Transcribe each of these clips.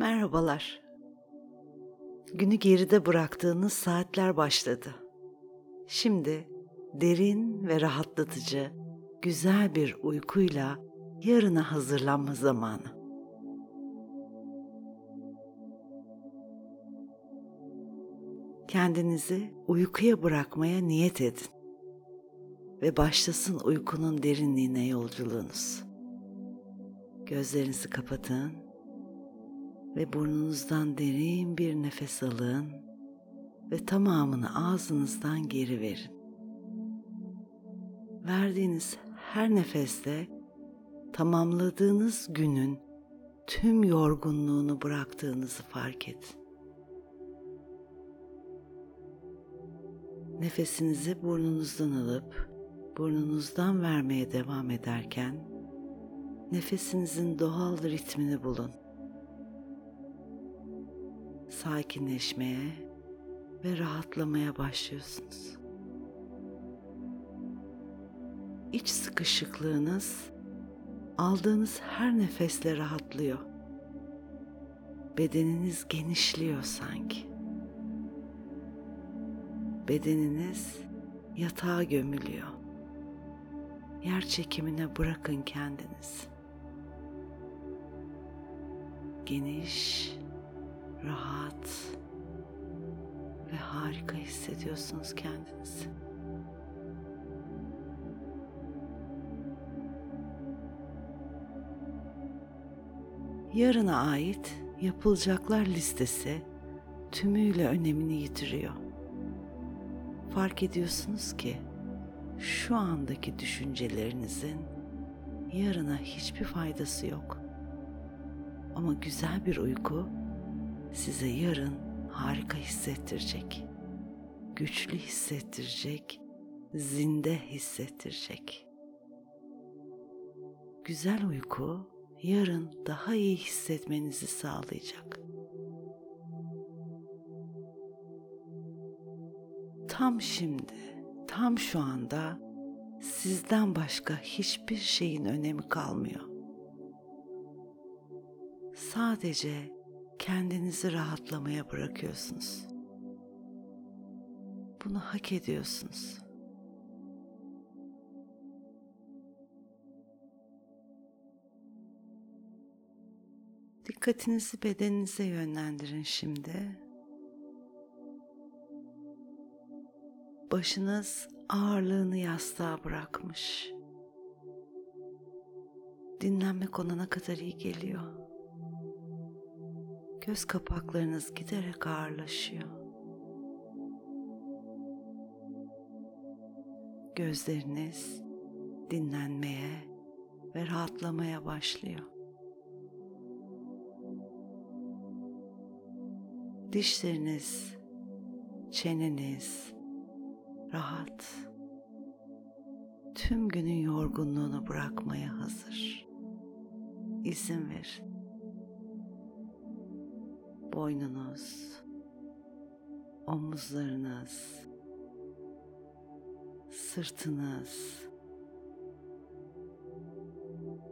Merhabalar. Günü geride bıraktığınız saatler başladı. Şimdi derin ve rahatlatıcı, güzel bir uykuyla yarına hazırlanma zamanı. Kendinizi uykuya bırakmaya niyet edin ve başlasın uykunun derinliğine yolculuğunuz. Gözlerinizi kapatın ve burnunuzdan derin bir nefes alın ve tamamını ağzınızdan geri verin. Verdiğiniz her nefeste tamamladığınız günün tüm yorgunluğunu bıraktığınızı fark edin. Nefesinizi burnunuzdan alıp burnunuzdan vermeye devam ederken nefesinizin doğal ritmini bulun. Sakinleşmeye ve rahatlamaya başlıyorsunuz. İç sıkışıklığınız aldığınız her nefesle rahatlıyor. Bedeniniz genişliyor sanki. Bedeniniz yatağa gömülüyor. Yer çekimine bırakın kendiniz. Geniş, rahat ve harika hissediyorsunuz kendinizi. Yarına ait yapılacaklar listesi tümüyle önemini yitiriyor. Fark ediyorsunuz ki şu andaki düşüncelerinizin yarına hiçbir faydası yok. Ama güzel bir uyku size yarın harika hissettirecek. Güçlü hissettirecek, zinde hissettirecek. Güzel uyku yarın daha iyi hissetmenizi sağlayacak. Tam şimdi, tam şu anda sizden başka hiçbir şeyin önemi kalmıyor. Sadece kendinizi rahatlamaya bırakıyorsunuz. Bunu hak ediyorsunuz. Dikkatinizi bedeninize yönlendirin şimdi. Başınız ağırlığını yastığa bırakmış. Dinlenmek ona kadar iyi geliyor. Göz kapaklarınız giderek ağırlaşıyor. Gözleriniz dinlenmeye ve rahatlamaya başlıyor. Dişleriniz, çeneniz rahat. Tüm günün yorgunluğunu bırakmaya hazır. İzin ver. Boynunuz, omuzlarınız, sırtınız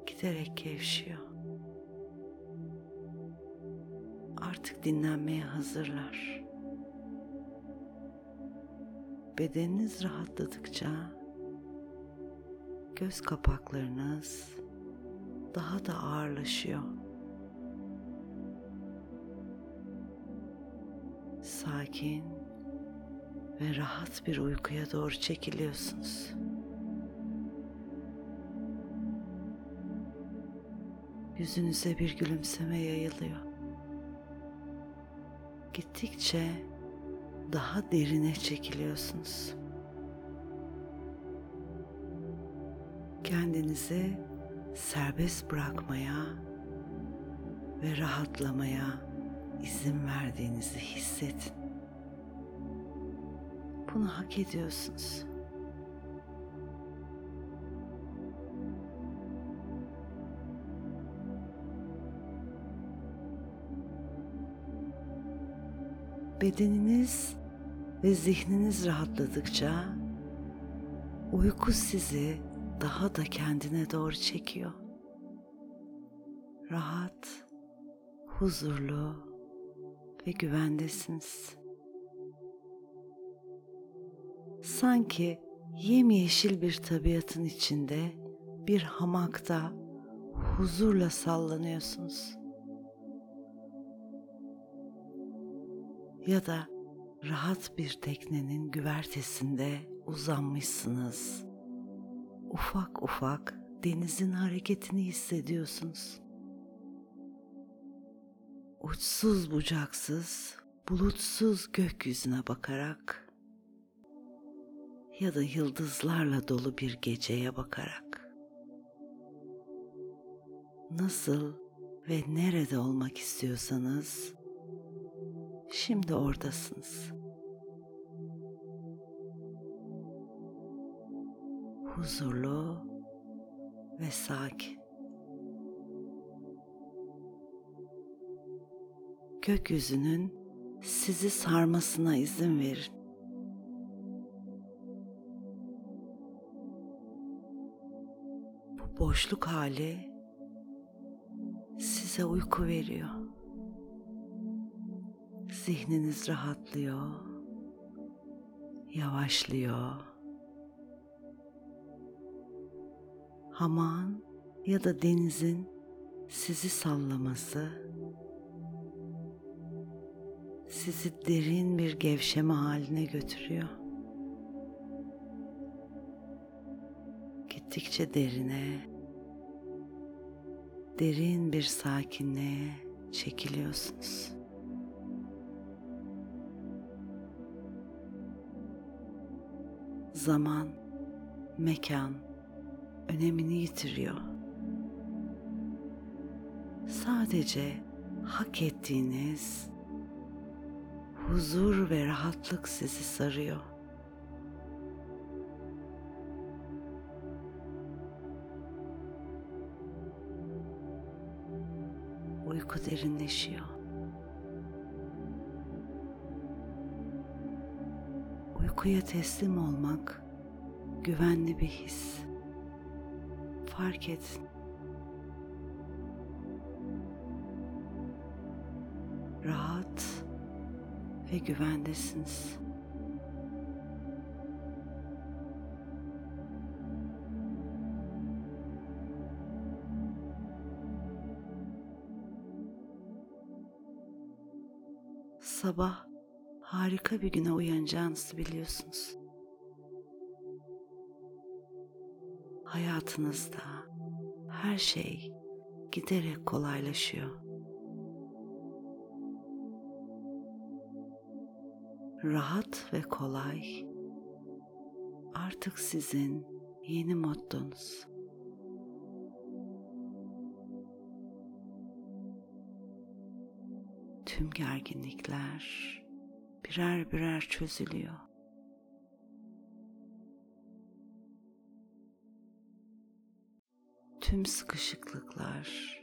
giderek gevşiyor. Artık dinlenmeye hazırlar. Bedeniniz rahatladıkça göz kapaklarınız daha da ağırlaşıyor. Sakin ve rahat bir uykuya doğru çekiliyorsunuz. Yüzünüze bir gülümseme yayılıyor. Gittikçe daha derine çekiliyorsunuz. Kendinizi serbest bırakmaya ve rahatlamaya izin verdiğinizi hissedin. Bunu hak ediyorsunuz. Bedeniniz ve zihniniz rahatladıkça uyku sizi daha da kendine doğru çekiyor. Rahat, huzurlu ve güvendesiniz. Sanki yemyeşil bir tabiatın içinde bir hamakta huzurla sallanıyorsunuz. Ya da rahat bir teknenin güvertesinde uzanmışsınız. Ufak ufak denizin hareketini hissediyorsunuz. Uçsuz bucaksız, bulutsuz gökyüzüne bakarak ya da yıldızlarla dolu bir geceye bakarak nasıl ve nerede olmak istiyorsanız şimdi oradasınız. Huzurlu ve sakin. Gökyüzünün sizi sarmasına izin verin. Bu boşluk hali size uyku veriyor. Zihniniz rahatlıyor, yavaşlıyor. Hamağın ya da denizin sizi sallaması sizi derin bir gevşeme haline götürüyor. Gittikçe derine, derin bir sakinliğe çekiliyorsunuz. Zaman, mekan önemini yitiriyor. Sadece hak ettiğiniz huzur ve rahatlık sizi sarıyor. Uyku derinleşiyor. Uykuya teslim olmak güvenli bir his. Fark edin. Rahat ve güvendesiniz. Sabah harika bir güne uyanacağınızı biliyorsunuz. Hayatınızda her şey giderek kolaylaşıyor. Rahat ve kolay artık sizin yeni mottonuz. Tüm gerginlikler birer birer çözülüyor. Tüm sıkışıklıklar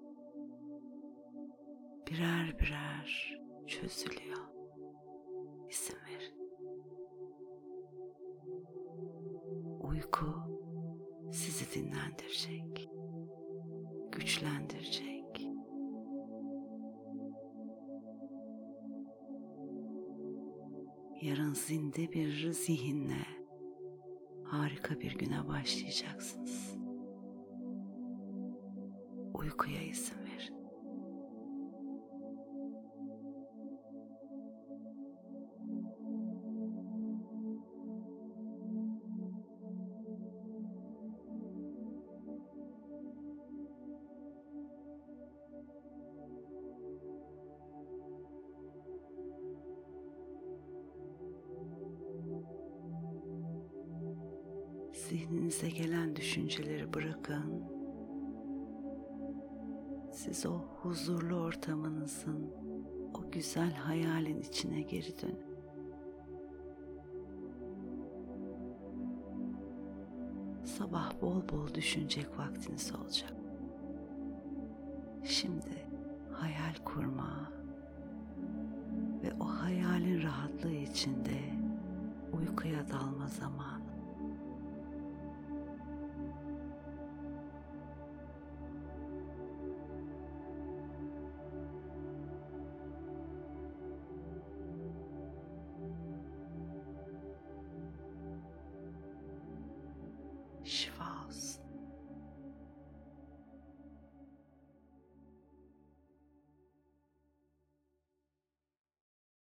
birer birer çözülüyor. İzin verin. Uyku sizi dinlendirecek, güçlendirecek. Yarın zinde bir zihinle harika bir güne başlayacaksınız. Uykuya izin Zihninize gelen düşünceleri bırakın. Siz o huzurlu ortamınızın, o güzel hayalin içine geri dönün. Sabah bol bol düşünecek vaktiniz olacak. Şimdi hayal kurma ve o hayalin rahatlığı içinde uykuya dalma zamanı.